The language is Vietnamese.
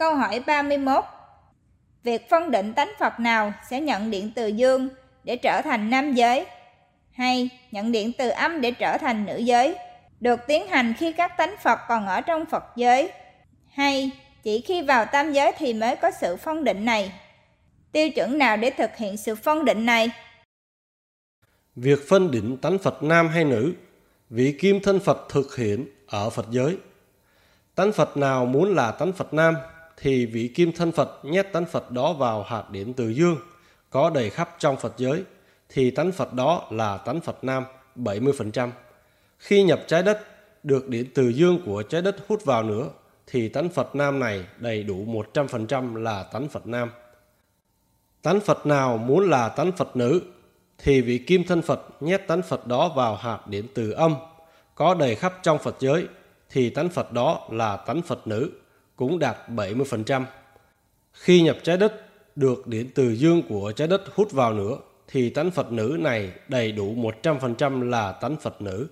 Câu hỏi 31 Việc phân định tánh Phật nào sẽ nhận điện từ dương để trở thành nam giới hay nhận điện từ âm để trở thành nữ giới được tiến hành khi các tánh Phật còn ở trong Phật giới hay chỉ khi vào tam giới thì mới có sự phân định này. Tiêu chuẩn nào để thực hiện sự phân định này? Việc phân định tánh Phật nam hay nữ, vị kim thân Phật thực hiện ở Phật giới. Tánh Phật nào muốn là tánh Phật nam thì vị kim thân Phật nhét tánh Phật đó vào hạt điện từ dương có đầy khắp trong Phật giới thì tánh Phật đó là tánh Phật nam 70%. Khi nhập trái đất, được điện từ dương của trái đất hút vào nữa thì tánh Phật nam này đầy đủ 100% là tánh Phật nam. Tánh Phật nào muốn là tánh Phật nữ thì vị kim thân Phật nhét tánh Phật đó vào hạt điện từ âm có đầy khắp trong Phật giới thì tánh Phật đó là tánh Phật nữ cũng đạt 70%. Khi nhập trái đất, được điện từ dương của trái đất hút vào nữa, thì tánh Phật nữ này đầy đủ 100% là tánh Phật nữ.